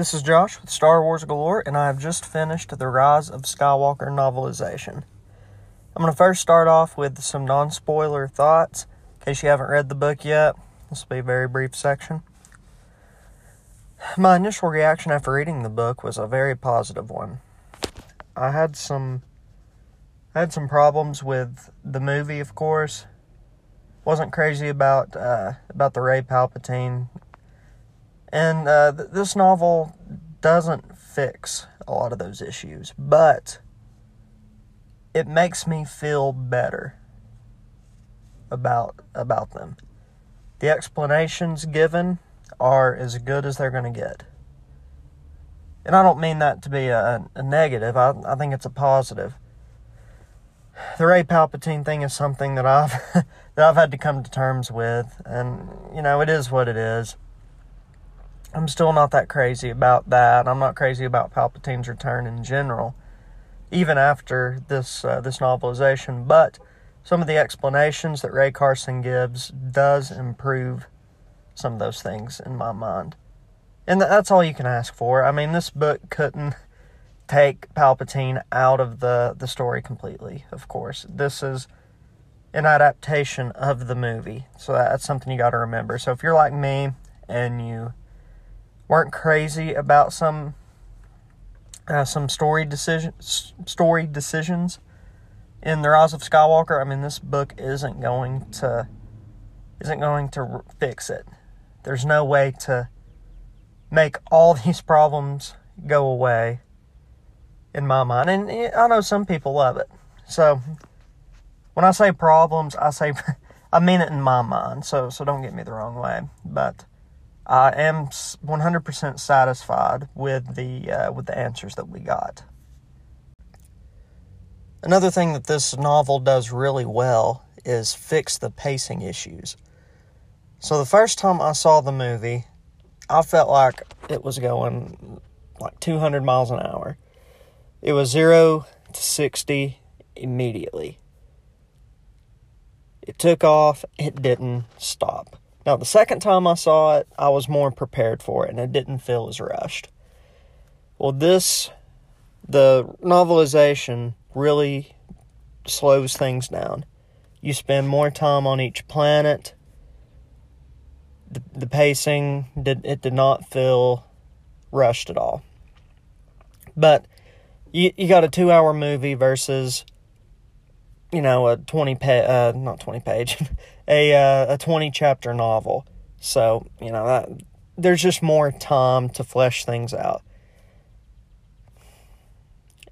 This is Josh with Star Wars Galore, and I have just finished the Rise of Skywalker novelization. I'm going to first start off with some non spoiler thoughts. In case you haven't read the book yet, this will be a very brief section. My initial reaction after reading the book was a very positive one. I had some I had some problems with the movie, of course. Wasn't crazy about uh, about the Rey Palpatine and uh, th- this novel doesn't fix a lot of those issues, but it makes me feel better about about them. The explanations given are as good as they're going to get. And I don't mean that to be a, a negative. I, I think it's a positive. The Rey Palpatine thing is something that I've that I've had to come to terms with, and you know it is what it is. I'm still not that crazy about that. I'm not crazy about Palpatine's return in general, even after this uh, this novelization. But some of the explanations that Rae Carson gives does improve some of those things in my mind, and that's all you can ask for. I mean, this book couldn't take Palpatine out of the the story completely. Of course, this is an adaptation of the movie, so that's something you got to remember. So if you're like me and you weren't crazy about some uh, some story decision story decisions in the Rise of Skywalker. I mean, this book isn't going to isn't going to fix it. There's no way to make all these problems go away in my mind. And I know some people love it. So when I say problems, I say I mean it in my mind. So so don't get me the wrong way. But I am 100% satisfied with the uh, with the answers that we got. Another thing that this novel does really well is fix the pacing issues. So the first time I saw the movie, I felt like it was going like 200 miles an hour. It was 0 to 60 immediately. It took off, it didn't stop. Now, the second time I saw it, I was more prepared for it and it didn't feel as rushed. Well, this, the novelization really slows things down. You spend more time on each planet. The, the pacing did it did not feel rushed at all. But you you got a 2-hour movie versus you know, a 20 page, uh, not 20 page, a, uh, a 20 chapter novel. So, you know, that, there's just more time to flesh things out.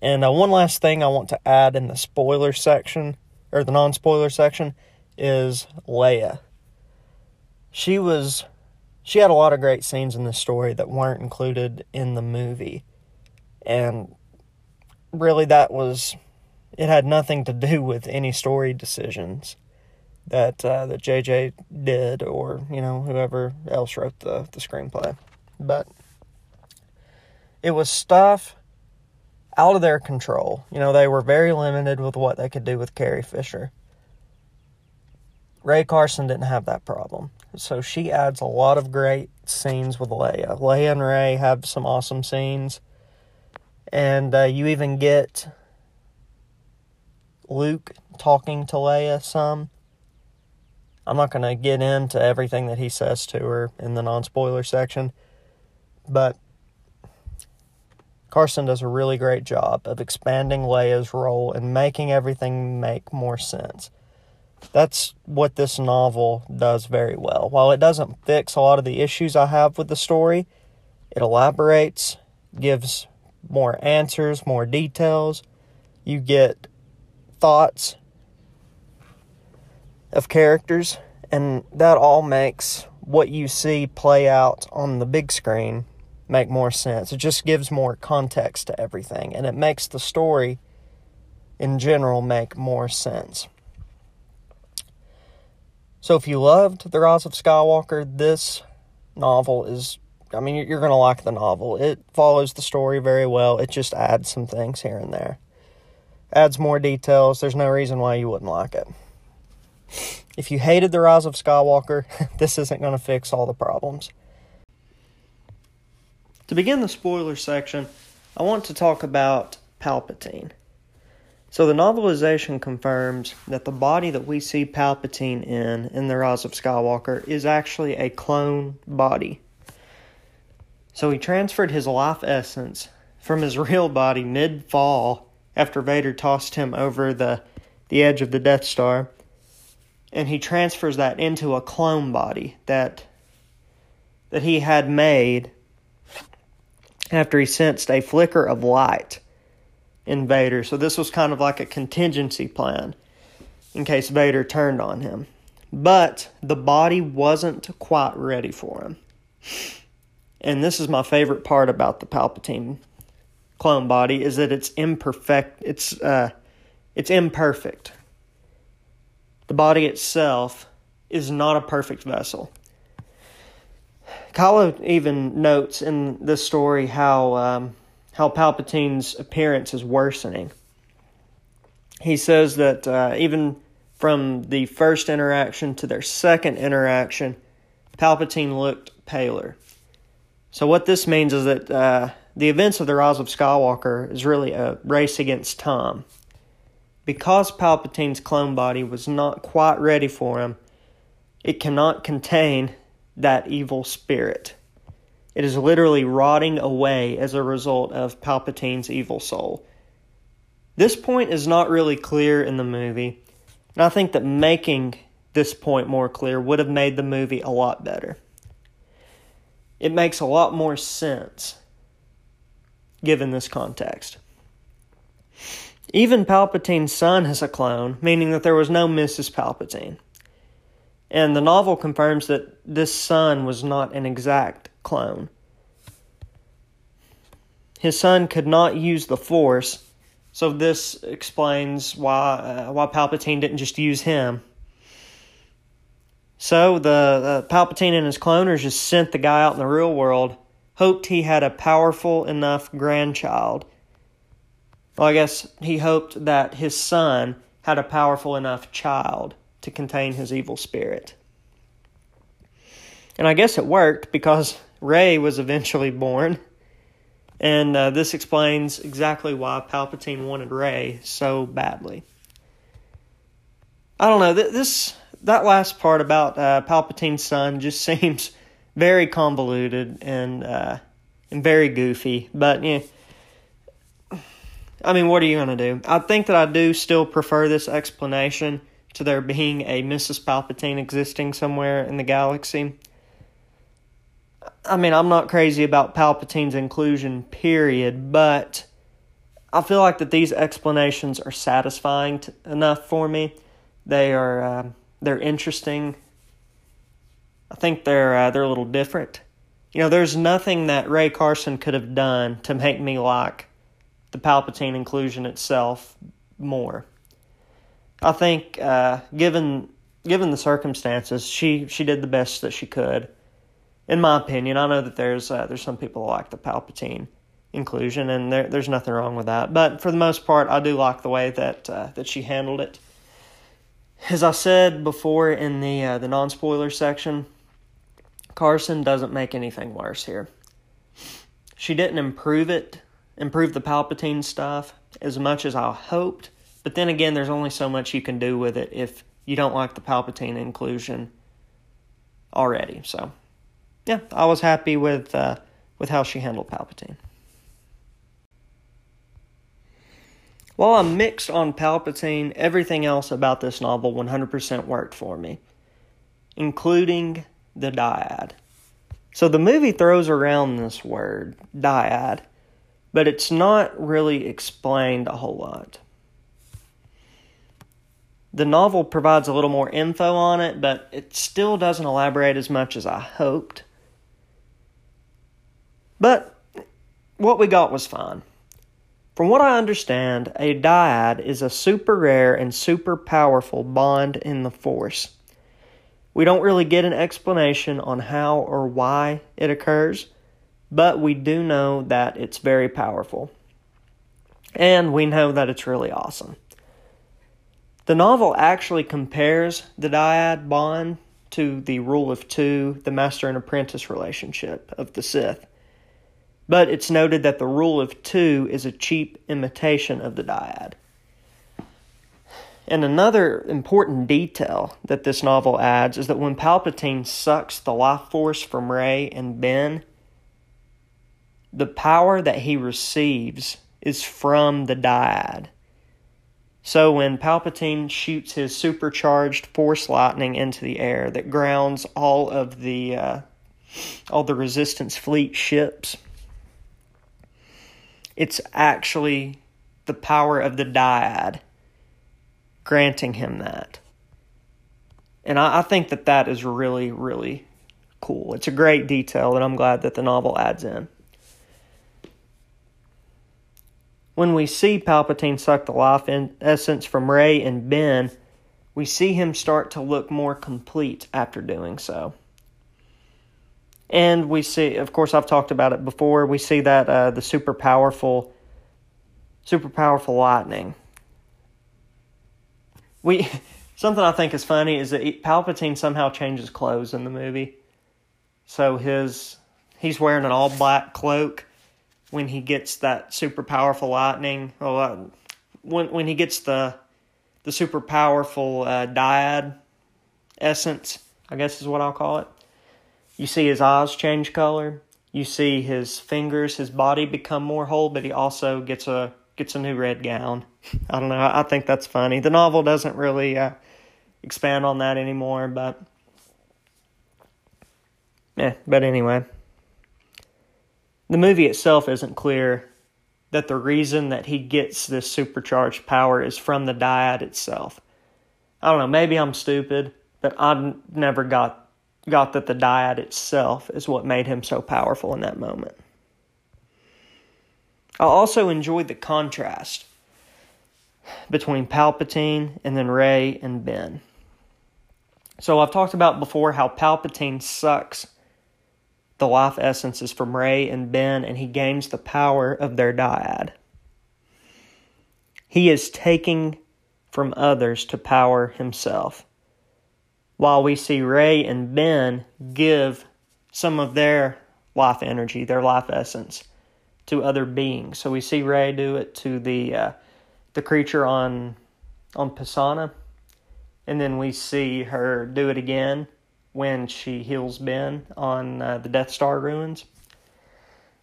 And uh, one last thing I want to add in the spoiler section, or the non spoiler section, is Leia. She was, she had a lot of great scenes in the story that weren't included in the movie. And really, that was it had nothing to do with any story decisions that uh, that JJ did or you know whoever else wrote the the screenplay, but it was stuff out of their control. You know they were very limited with what they could do with Carrie Fisher. Rae Carson didn't have that problem, so she adds a lot of great scenes with Leia. Leia and Rey have some awesome scenes, and uh, you even get Luke talking to Leia some. I'm not going to get into everything that he says to her in the non spoiler section, but Carson does a really great job of expanding Leia's role and making everything make more sense. That's what this novel does very well. While it doesn't fix a lot of the issues I have with the story, it elaborates, gives more answers, more details. You get thoughts of characters, and that all makes what you see play out on the big screen make more sense. It just gives more context to everything, and it makes the story in general make more sense. So, if you loved The Rise of Skywalker, this novel is, I mean, you're going to like the novel. It follows the story very well, it just adds some things here and there adds more details. There's no reason why you wouldn't like it. If you hated The Rise of Skywalker, this isn't going to fix all the problems. To begin the spoiler section, I want to talk about Palpatine. So the novelization confirms that the body that we see Palpatine in in The Rise of Skywalker is actually a clone body. So he transferred his life essence from his real body mid fall after Vader tossed him over the, the edge of the Death Star. And he transfers that into a clone body that that he had made after he sensed a flicker of light in Vader. So this was kind of like a contingency plan in case Vader turned on him. But the body wasn't quite ready for him. And this is my favorite part about the Palpatine clone body is that it's imperfect. It's uh, it's imperfect. The body itself is not a perfect vessel. Kylo even notes in this story how um, how Palpatine's appearance is worsening. He says that uh, even from the first interaction to their second interaction, Palpatine looked paler. So what this means is that uh, the events of the Rise of Skywalker is really a race against time. Because Palpatine's clone body was not quite ready for him, it cannot contain that evil spirit. It is literally rotting away as a result of Palpatine's evil soul. This point is not really clear in the movie, and I think that making this point more clear would have made the movie a lot better. It makes a lot more sense given this context. Even Palpatine's son is a clone, meaning that there was no Mrs. Palpatine. And the novel confirms that this son was not an exact clone. His son could not use the Force, so this explains why uh, why Palpatine didn't just use him. So the Palpatine and his cloners just sent the guy out in the real world, hoped he had a powerful enough grandchild. Well, I guess he hoped that his son had a powerful enough child to contain his evil spirit. And I guess it worked because Rey was eventually born. And uh, this explains exactly why Palpatine wanted Rey so badly. I don't know. This that last part about uh, Palpatine's son just seems very convoluted and uh, and very goofy. But yeah, I mean, what are you gonna do? I think that I do still prefer this explanation to there being a Mrs. Palpatine existing somewhere in the galaxy. I mean, I'm not crazy about Palpatine's inclusion, period, but I feel like that these explanations are satisfying to, enough for me. They are uh, they're interesting. I think they're uh, they're a little different. You know, there's nothing that Rae Carson could have done to make me like the Palpatine inclusion itself more. I think, uh, given given the circumstances, she she did the best that she could, in my opinion. I know that there's uh, there's some people like the Palpatine inclusion, and there, there's nothing wrong with that. But for the most part, I do like the way that uh, that she handled it. As I said before in the uh, the non spoiler section, Carson doesn't make anything worse here. She didn't improve it, improve the Palpatine stuff as much as I hoped but then again, there's only so much you can do with it if you don't like the Palpatine inclusion already. So, yeah, I was happy with uh, with how she handled Palpatine. While I'm mixed on Palpatine, everything else about this novel 100% worked for me, including the dyad. So the movie throws around this word, dyad, but it's not really explained a whole lot. The novel provides a little more info on it, but it still doesn't elaborate as much as I hoped. But what we got was fine. From what I understand, a dyad is a super rare and super powerful bond in the Force. We don't really get an explanation on how or why it occurs, but we do know that it's very powerful. And we know that it's really awesome. The novel actually compares the dyad bond to the rule of two, the master and apprentice relationship of the Sith. but it's noted that the rule of two is a cheap imitation of the dyad. And another important detail that this novel adds is that when Palpatine sucks the life force from Rey and Ben, the power that he receives is from the dyad. So when Palpatine shoots his supercharged force lightning into the air that grounds all of the uh, all the resistance fleet ships, it's actually the power of the dyad granting him that. And I, I think that that is really, really cool. It's a great detail that I'm glad that the novel adds in. When we see Palpatine suck the life essence from Rey and Ben, we see him start to look more complete after doing so. And we see, of course, I've talked about it before. We see that uh, the super powerful, super powerful lightning we something I think is funny is that Palpatine somehow changes clothes in the movie. So his he's wearing an all black cloak when he gets that super powerful lightning. Well, uh, when when he gets the the super powerful uh, dyad essence, I guess is what I'll call it. You see his eyes change color. You see his fingers, his body become more whole, but he also gets a gets a new red gown. I don't know. I think that's funny. The novel doesn't really uh, expand on that anymore, but yeah. But anyway, the movie itself isn't clear that the reason that he gets this supercharged power is from the dyad itself. I don't know. Maybe I'm stupid, but I never got got that the dyad itself is what made him so powerful in that moment. I also enjoyed the contrast between Palpatine and then Rey and Ben. So I've talked about before how Palpatine sucks the life essences from Rey and Ben and he gains the power of their dyad. He is taking from others to power himself. While we see Rey and Ben give some of their life energy, their life essence, to other beings. So we see Rey do it to the uh, the creature on on Pasaana, and then we see her do it again when she heals Ben on uh, the Death Star ruins.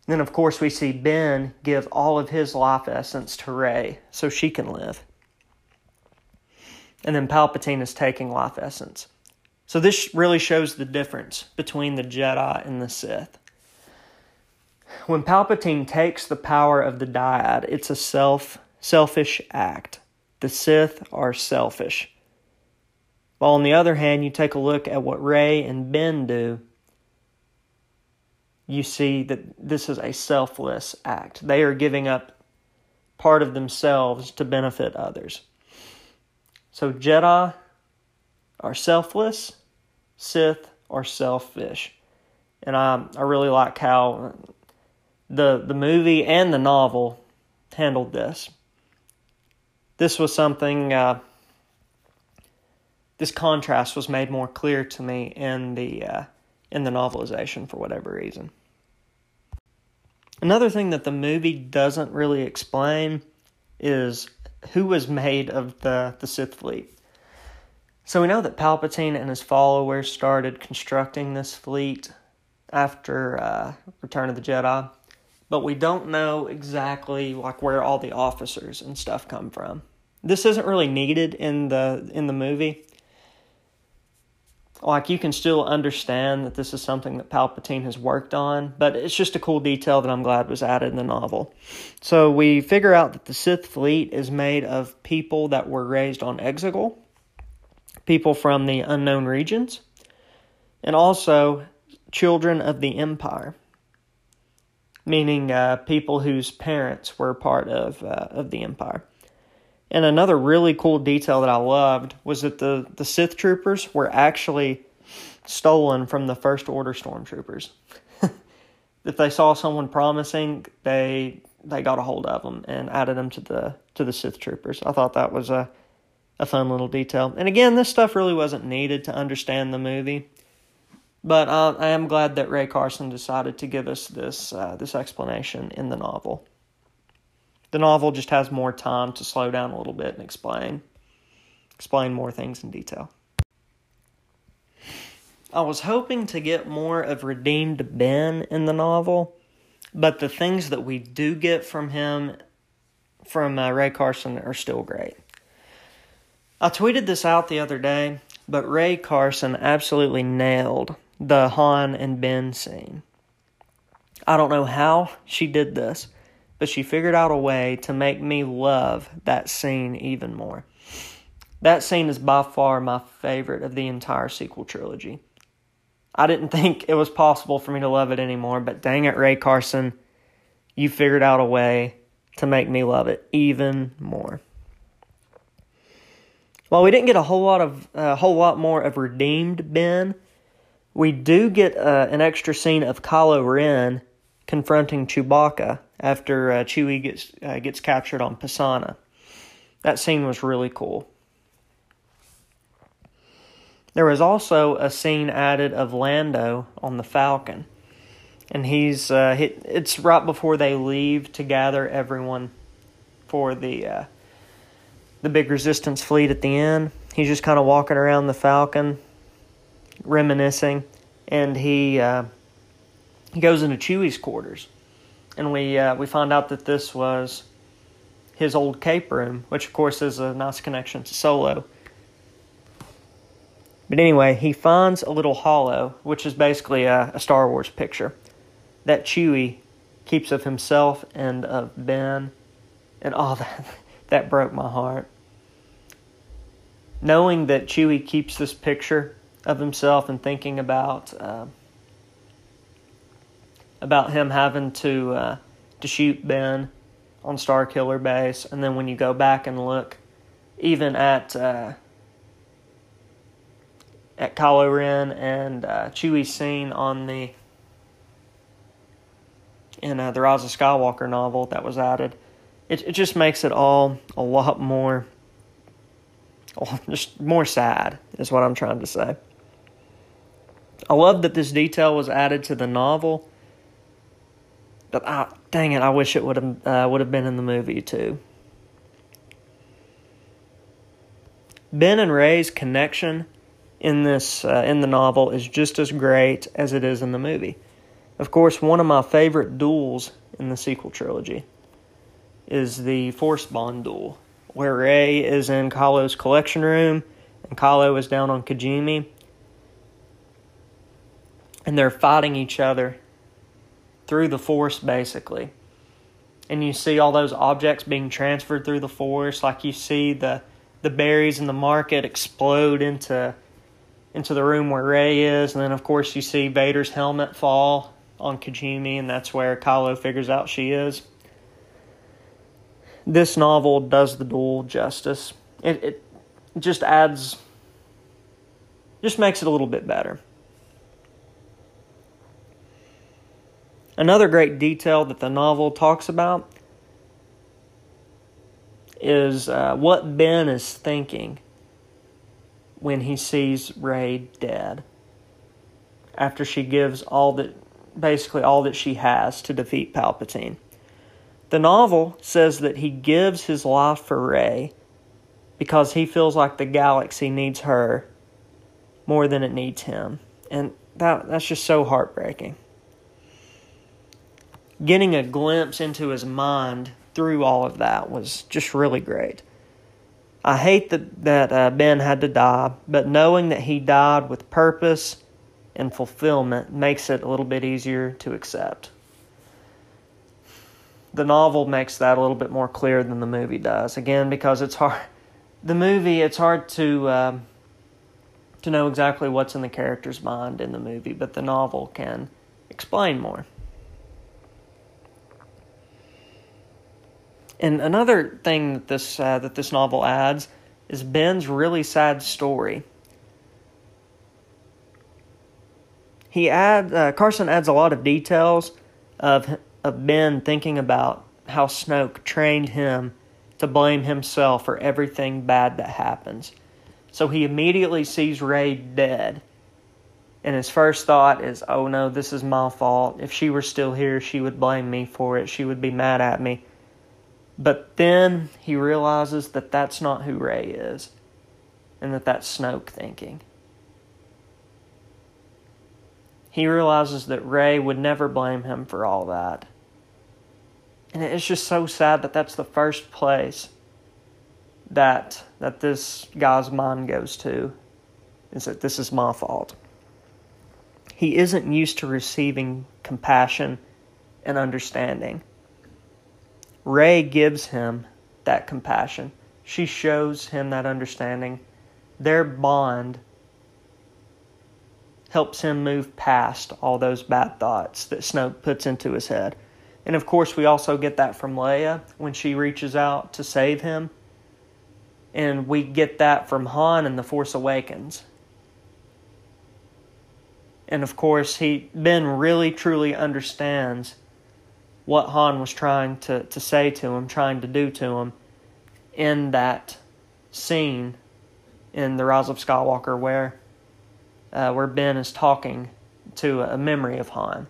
And then, of course, we see Ben give all of his life essence to Rey so she can live. And then Palpatine is taking life essence. So this really shows the difference between the Jedi and the Sith when Palpatine takes the power of the dyad, it's a self selfish act. The Sith are selfish. While on the other hand, you take a look at what Rey and Ben do, you see that this is a selfless act. They are giving up part of themselves to benefit others. So Jedi are selfless, Sith are selfish. And I, I really like how the the movie and the novel handled this. This was something. Uh, this contrast was made more clear to me in the uh, in the novelization for whatever reason. Another thing that the movie doesn't really explain is who was made of the, the Sith fleet. So we know that Palpatine and his followers started constructing this fleet after uh, Return of the Jedi but we don't know exactly like where all the officers and stuff come from. This isn't really needed in the in the movie. Like you can still understand that this is something that Palpatine has worked on, but it's just a cool detail that I'm glad was added in the novel. So we figure out that the Sith fleet is made of people that were raised on Exegol, people from the unknown regions, and also children of the Empire meaning uh, people whose parents were part of uh, of the Empire. And another really cool detail that I loved was that the, the Sith troopers were actually stolen from the First Order stormtroopers. if they saw someone promising, they they got a hold of them and added them to the to the Sith troopers. I thought that was a a fun little detail. And again, this stuff really wasn't needed to understand the movie, But uh, I am glad that Rae Carson decided to give us this uh, this explanation in the novel. The novel just has more time to slow down a little bit and explain explain more things in detail. I was hoping to get more of redeemed Ben in the novel, but the things that we do get from him from uh, Rae Carson are still great. I tweeted this out the other day, but Rae Carson absolutely nailed the Han and Ben scene. I don't know how she did this, but she figured out a way to make me love that scene even more. That scene is by far my favorite of the entire sequel trilogy. I didn't think it was possible for me to love it anymore, but dang it, Rae Carson, you figured out a way to make me love it even more. While we didn't get a whole lot of a uh, whole lot more of redeemed Ben, we do get uh, an extra scene of Kylo Ren confronting Chewbacca after uh, Chewie gets uh, gets captured on Pasaana. That scene was really cool. There was also a scene added of Lando on the Falcon, and he's uh, it's right before they leave to gather everyone for the uh, the big resistance fleet at the end. He's just kind of walking around the Falcon, reminiscing, and he uh, he goes into Chewie's quarters, and we uh, we find out that this was his old cape room, which of course is a nice connection to Solo. But anyway, he finds a little holo, which is basically a, a Star Wars picture that Chewie keeps of himself and of Ben, and all that that broke my heart knowing that Chewie keeps this picture of himself and thinking about uh, about him having to uh, to shoot Ben on Starkiller Base, and then when you go back and look, even at uh, at Kylo Ren and uh, Chewie's scene on the in uh, the Rise of Skywalker novel that was added, it it just makes it all a lot more just more sad, is what I'm trying to say. I love that this detail was added to the novel, but ah, dang it, I wish it would have uh, would have been in the movie too. Ben and Rey's connection in this uh, in the novel is just as great as it is in the movie. Of course, one of my favorite duels in the sequel trilogy is the Force Bond duel where Rey is in Kylo's collection room and Kylo is down on Kijimi, And they're fighting each other through the force basically. And you see all those objects being transferred through the force, like you see the the berries in the market explode into into the room where Rey is, and then of course you see Vader's helmet fall on Kijimi, and that's where Kylo figures out she is this novel does the duel justice. It, it just adds, just makes it a little bit better. Another great detail that the novel talks about is uh, what Ben is thinking when he sees Rey dead after she gives all that basically all that she has to defeat Palpatine. The novel says that he gives his life for Rey because he feels like the galaxy needs her more than it needs him. And that that's just so heartbreaking. Getting a glimpse into his mind through all of that was just really great. I hate that that uh, Ben had to die, but knowing that he died with purpose and fulfillment makes it a little bit easier to accept the novel makes that a little bit more clear than the movie does. Again, because it's hard. The movie, it's hard to um, to know exactly what's in the character's mind in the movie, but the novel can explain more. And another thing that this uh, that this novel adds is Ben's really sad story. He add uh, Carson adds a lot of details of of Ben thinking about how Snoke trained him to blame himself for everything bad that happens. So he immediately sees Rey dead. And his first thought is, oh no, this is my fault. If she were still here, she would blame me for it. She would be mad at me. But then he realizes that that's not who Rey is, and that that's Snoke thinking. He realizes that Rey would never blame him for all that. And it's just so sad that that's the first place that that this guy's mind goes to is that this is my fault. He isn't used to receiving compassion and understanding. Rey gives him that compassion. She shows him that understanding. Their bond helps him move past all those bad thoughts that Snoke puts into his head. And of course, we also get that from Leia when she reaches out to save him. And we get that from Han in The Force Awakens. And of course, he Ben really truly understands what Han was trying to, to say to him, trying to do to him in that scene in The Rise of Skywalker where uh, where Ben is talking to a memory of Han.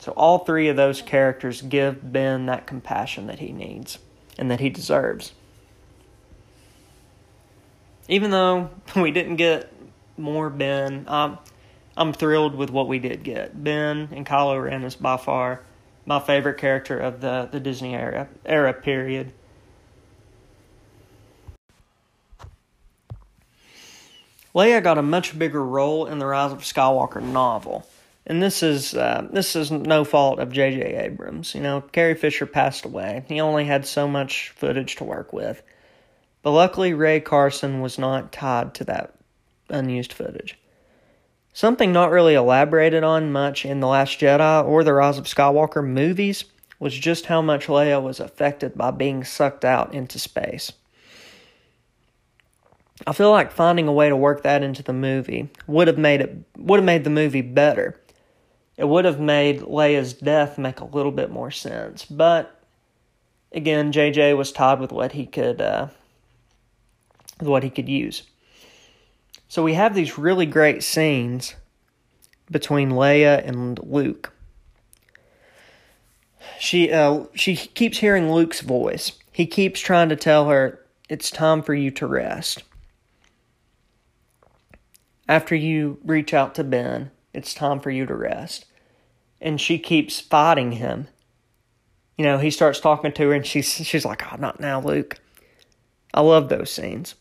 So all three of those characters give Ben that compassion that he needs and that he deserves. Even though we didn't get more Ben, um, I'm thrilled with what we did get. Ben and Kylo Ren is by far my favorite character of the, the Disney era era period. Leia got a much bigger role in the Rise of Skywalker novel, and this is uh, this is no fault of J.J. Abrams. You know, Carrie Fisher passed away; he only had so much footage to work with. But luckily, Rae Carson was not tied to that unused footage. Something not really elaborated on much in The Last Jedi or The Rise of Skywalker movies was just how much Leia was affected by being sucked out into space. I feel like finding a way to work that into the movie would have made it would have made the movie better. It would have made Leia's death make a little bit more sense. But again, JJ was tied with what he could uh, with what he could use. So we have these really great scenes between Leia and Luke. She uh, she keeps hearing Luke's voice. He keeps trying to tell her it's time for you to rest. After you reach out to Ben, it's time for you to rest. And she keeps fighting him. You know, he starts talking to her and she's she's like, "Oh, not now, Luke." I love those scenes.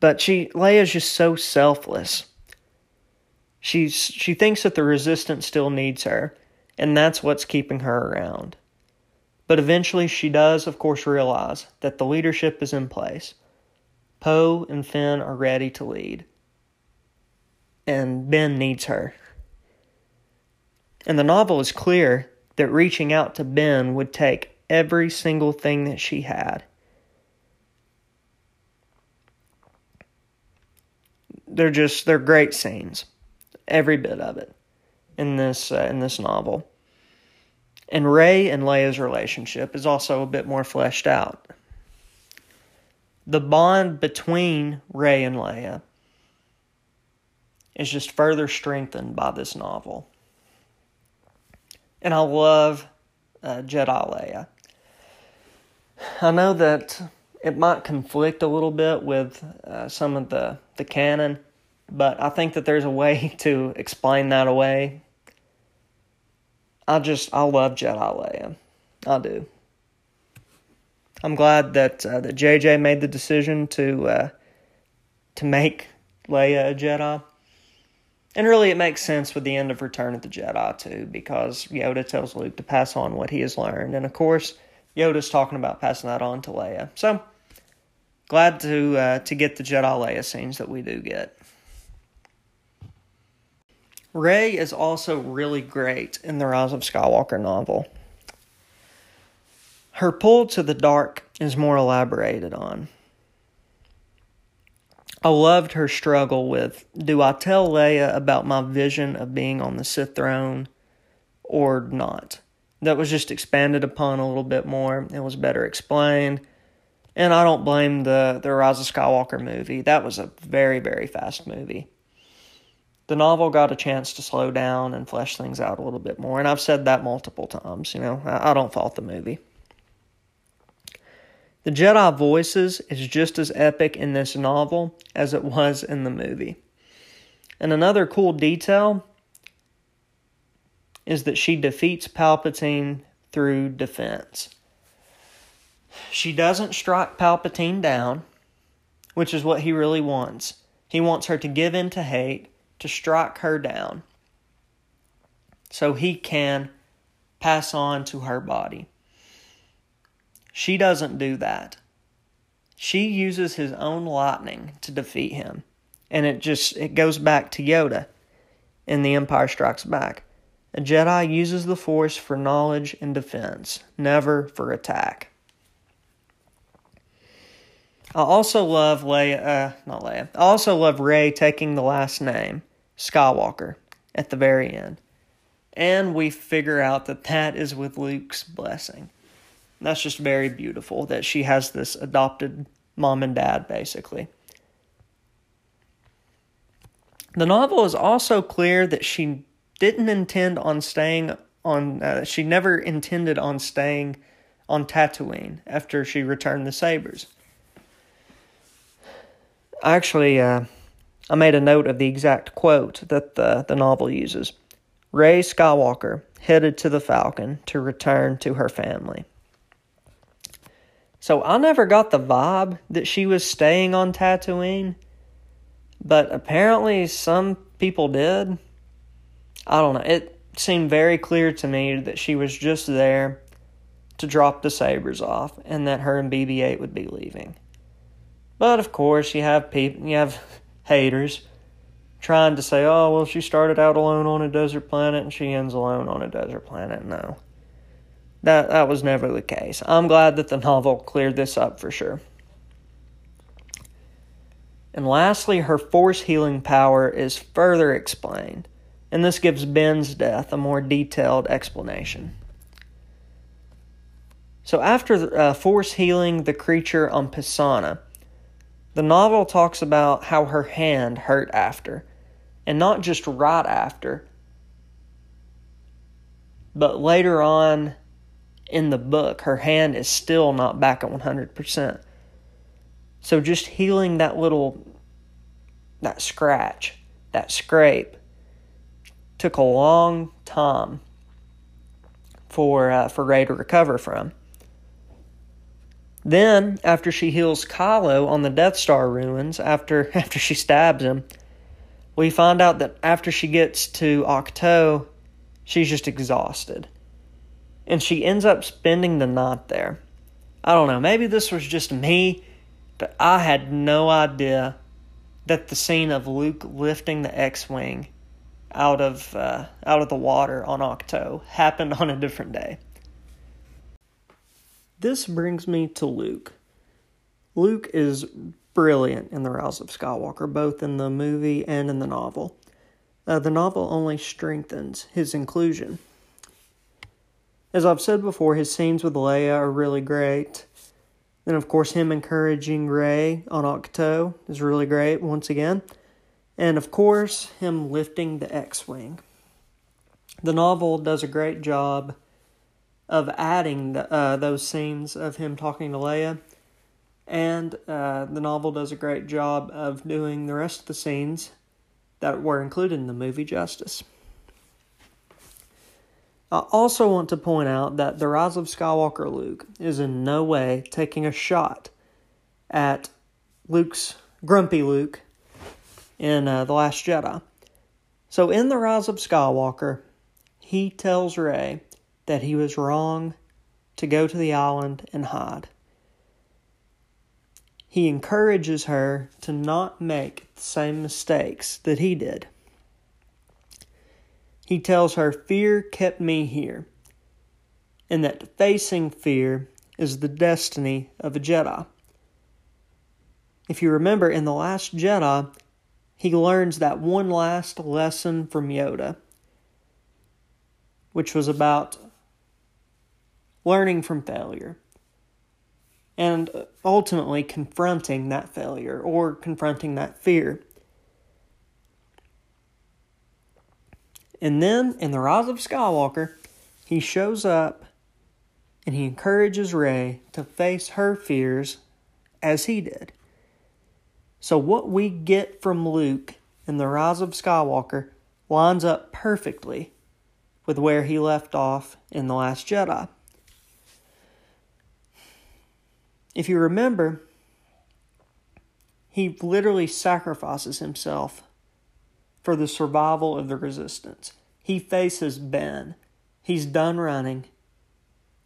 But she Leia's just so selfless. She's she thinks that the resistance still needs her, and that's what's keeping her around. But eventually she does, of course, realize that the leadership is in place. Poe and Finn are ready to lead. And Ben needs her. And the novel is clear that reaching out to Ben would take every single thing that she had they're just they're great scenes, every bit of it in this uh, in this novel. And Rey and Leia's relationship is also a bit more fleshed out. The bond between Rey and Leia is just further strengthened by this novel. And I love uh, Jedi Leia. I know that it might conflict a little bit with uh, some of the, the canon, but I think that there's a way to explain that away. I just, I love Jedi Leia. I do. I'm glad that uh, that JJ made the decision to uh, to make Leia a Jedi. And really, it makes sense with the end of Return of the Jedi, too, because Yoda tells Luke to pass on what he has learned. And of course, Yoda's talking about passing that on to Leia. So glad to uh, to get the Jedi Leia scenes that we do get. Rey is also really great in the Rise of Skywalker novel. Her pull to the dark is more elaborated on. I loved her struggle with do I tell Leia about my vision of being on the Sith throne or not? that was just expanded upon a little bit more. It was better explained. And I don't blame the, the Rise of Skywalker movie. That was a very, very fast movie. The novel got a chance to slow down and flesh things out a little bit more. And I've said that multiple times, you know, I, I don't fault the movie. The Jedi voices is just as epic in this novel as it was in the movie. And another cool detail is that she defeats Palpatine through defense. She doesn't strike Palpatine down, which is what he really wants. He wants her to give in to hate, to strike her down, so he can pass on to her body. She doesn't do that. She uses his own lightning to defeat him. And it just it goes back to Yoda in The Empire Strikes Back. A Jedi uses the Force for knowledge and defense, never for attack. I also love Leia, uh, not Leia. I also love Rey taking the last name, Skywalker, at the very end. And we figure out that that is with Luke's blessing. That's just very beautiful that she has this adopted mom and dad, basically. The novel is also clear that she didn't intend on staying on, uh, she never intended on staying on Tatooine after she returned the sabers. Actually, uh, I made a note of the exact quote that the, the novel uses. Rey Skywalker headed to the Falcon to return to her family. So I never got the vibe that she was staying on Tatooine, but apparently some people did. I don't know. It seemed very clear to me that she was just there to drop the sabers off and that her and BB-8 would be leaving. But of course, you have people, you have haters trying to say, "Oh, well, she started out alone on a desert planet and she ends alone on a desert planet." No. That that was never the case. I'm glad that the novel cleared this up for sure. And lastly, her force healing power is further explained, and this gives Ben's death a more detailed explanation. So, after uh, force healing the creature on Pasaana, the novel talks about how her hand hurt after, and not just right after, but later on in the book, her hand is still not back at 100%. So just healing that little, that scratch, that scrape, took a long time for uh, for Rey to recover from. Then, after she heals Kylo on the Death Star ruins, after after she stabs him, we find out that after she gets to Ahch-To, she's just exhausted and she ends up spending the night there. I don't know, maybe this was just me, but I had no idea that the scene of Luke lifting the X-wing out of uh, out of the water on Ahch-To happened on a different day. This brings me to Luke. Luke is brilliant in The Rise of Skywalker, both in the movie and in the novel. Uh, the novel only strengthens his inclusion. As I've said before, his scenes with Leia are really great. Then, of course, him encouraging Rey on Ahch-To is really great once again. And, of course, him lifting the X Wing. The novel does a great job of adding the, uh, those scenes of him talking to Leia. And uh, the novel does a great job of doing the rest of the scenes that were included in the movie justice. I also want to point out that The Rise of Skywalker Luke is in no way taking a shot at Luke's grumpy Luke in uh, The Last Jedi. So in The Rise of Skywalker, he tells Rey that he was wrong to go to the island and hide. He encourages her to not make the same mistakes that he did. He tells her, Fear kept me here, and that facing fear is the destiny of a Jedi. If you remember, in The Last Jedi, he learns that one last lesson from Yoda, which was about learning from failure. and ultimately confronting that failure or confronting that fear. And then in The Rise of Skywalker, he shows up and he encourages Rey to face her fears as he did. So, what we get from Luke in The Rise of Skywalker lines up perfectly with where he left off in The Last Jedi. If you remember, he literally sacrifices himself for the survival of the resistance. He faces Ben. He's done running.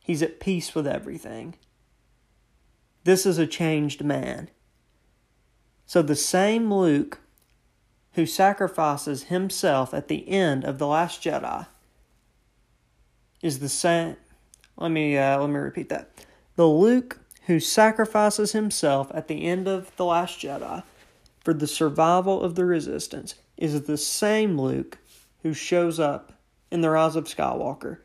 He's at peace with everything. This is a changed man. So the same Luke who sacrifices himself at the end of the last Jedi is the same let me uh, let me repeat that. The Luke who sacrifices himself at the end of the last Jedi for the survival of the resistance is the same Luke who shows up in the Rise of Skywalker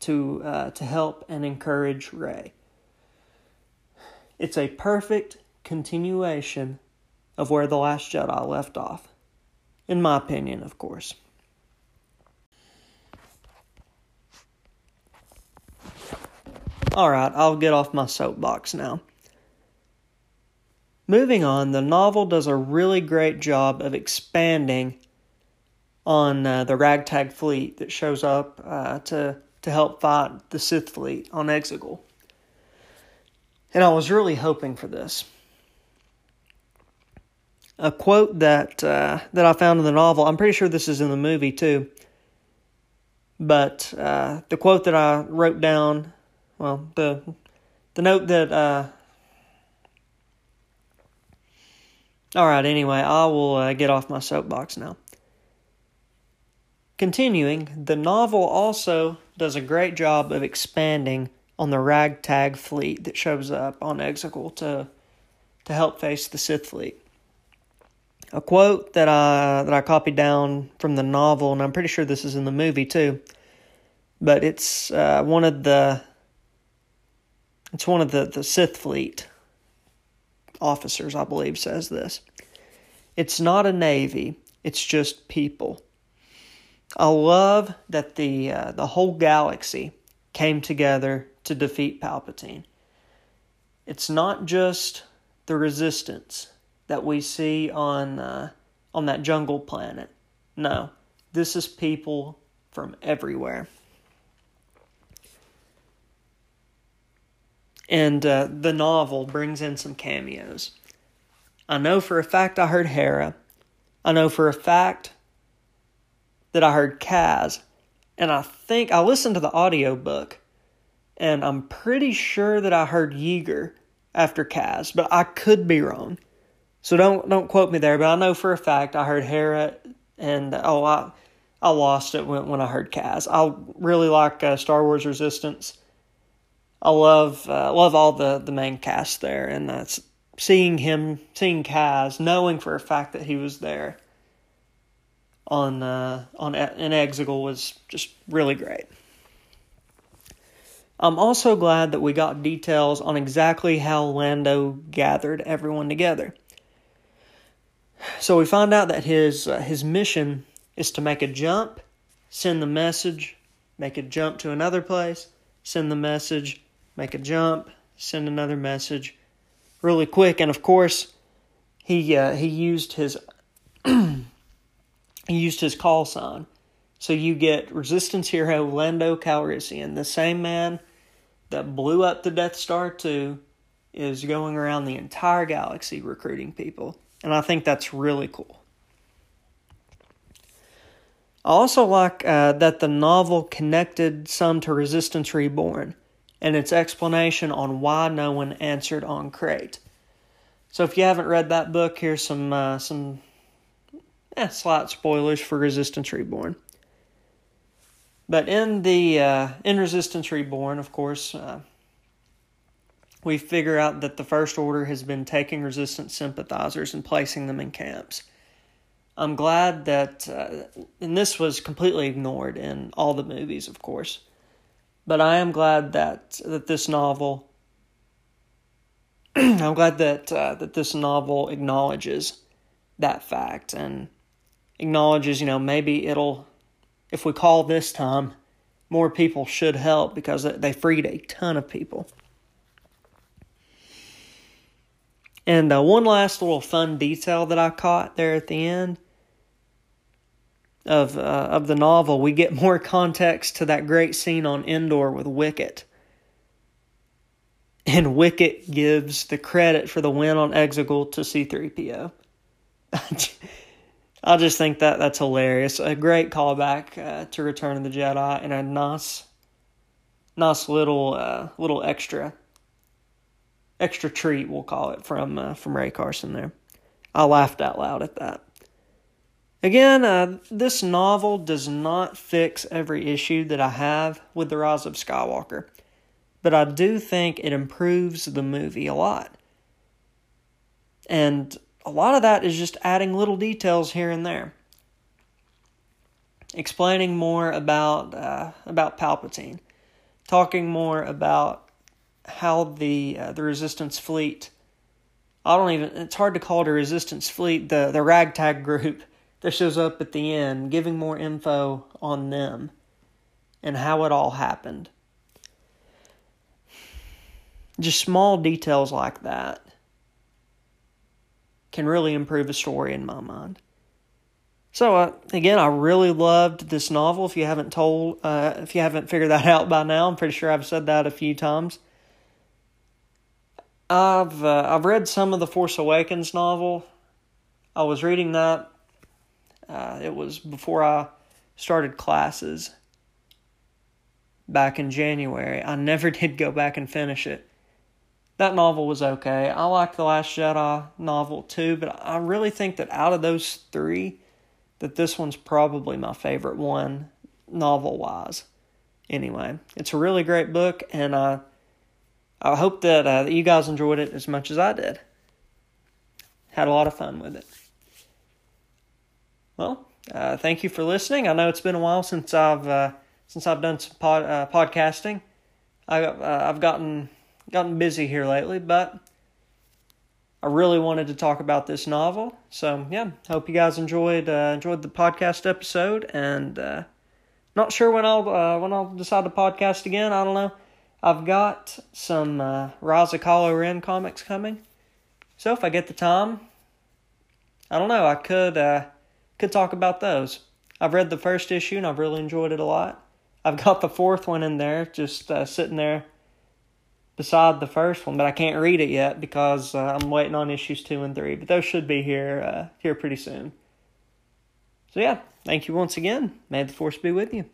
to uh, to help and encourage Rey. It's a perfect continuation of where the Last Jedi left off, in my opinion, of course. All right, I'll get off my soapbox now. Moving on, the novel does a really great job of expanding on uh, the ragtag fleet that shows up uh, to to help fight the Sith fleet on Exegol. And I was really hoping for this. A quote that uh, that I found in the novel. I'm pretty sure this is in the movie too. But uh, the quote that I wrote down, well, the the note that uh, All right, anyway, I will uh, get off my soapbox now. Continuing, the novel also does a great job of expanding on the ragtag fleet that shows up on Exegol to to help face the Sith fleet. A quote that I that I copied down from the novel, and I'm pretty sure this is in the movie too. But it's uh, one of the it's one of the, the Sith fleet officers, I believe, says this. It's not a navy, it's just people. I love that the uh, the whole galaxy came together to defeat Palpatine. It's not just the resistance that we see on uh, on that jungle planet. No, this is people from everywhere. And uh, the novel brings in some cameos. I know for a fact I heard Hera. I know for a fact that I heard Kaz. And I think I listened to the audio book, and I'm pretty sure that I heard Yeager after Kaz, but I could be wrong. So don't don't quote me there, but I know for a fact I heard Hera and oh I I lost it when when I heard Kaz. I really like uh, Star Wars Resistance. I love uh, love all the the main cast there, and that's seeing him seeing Kaz, knowing for a fact that he was there on uh, on in Exegol was just really great. I'm also glad that we got details on exactly how Lando gathered everyone together. So we find out that his uh, his mission is to make a jump, send the message, make a jump to another place, send the message, make a jump, send another message, really quick. And of course, he uh, he used his he used his call sign. So you get Resistance hero Lando Calrissian, the same man that blew up the Death Star 2, is going around the entire galaxy recruiting people. And I think that's really cool. I also like uh, that the novel connected some to Resistance Reborn and its explanation on why no one answered on Crait. So if you haven't read that book, here's some uh, some eh, slight spoilers for Resistance Reborn. But in the uh, in Resistance Reborn, of course, uh, we figure out that the First Order has been taking resistance sympathizers and placing them in camps. I'm glad that, uh, and this was completely ignored in all the movies, of course, but I am glad that that this novel I'm glad that uh, that this novel acknowledges that fact and acknowledges, you know, maybe it'll, if we call this time, more people should help because they freed a ton of people. And uh, one last little fun detail that I caught there at the end of uh, of the novel, we get more context to that great scene on Endor with Wicket. And Wicket gives the credit for the win on Exegol to C3PO. I just think that that's hilarious. A great callback uh, to Return of the Jedi and a nice, nice little uh, little extra, extra treat we'll call it from uh, from Rae Carson there. I laughed out loud at that. Again, uh, this novel does not fix every issue that I have with The Rise of Skywalker, but I do think it improves the movie a lot. And a lot of that is just adding little details here and there, explaining more about uh, about Palpatine, talking more about how the uh, the Resistance fleet. I don't even. It's hard to call it a Resistance fleet. The the ragtag group that shows up at the end, giving more info on them and how it all happened. Just small details like that can really improve a story in my mind. So uh, again, I really loved this novel. If you haven't told, uh, if you haven't figured that out by now, I'm pretty sure I've said that a few times. I've uh, I've read some of the Force Awakens novel. I was reading that. Uh, it was before I started classes back in January. I never did go back and finish it that novel was okay. I liked the Last Jedi novel too, but I really think that out of those three, that this one's probably my favorite one, novel wise. Anyway, it's a really great book, and uh, I hope that, uh, that you guys enjoyed it as much as I did. Had a lot of fun with it. Well, uh, thank you for listening. I know it's been a while since I've uh, since I've done some pod, uh, podcasting. I, uh, I've gotten gotten busy here lately, but I really wanted to talk about this novel. So yeah, hope you guys enjoyed uh, enjoyed the podcast episode, and uh, not sure when I'll when I'll decide to podcast again. I don't know. I've got some uh, Rise Kylo Ren comics coming, so if I get the time, I don't know. I could could talk about those. I've read the first issue and I've really enjoyed it a lot. I've got the fourth one in there, just uh, sitting there beside the first one, but I can't read it yet because uh, I'm waiting on issues two and three. But those should be here uh, here pretty soon. So yeah, thank you once again. May the force be with you.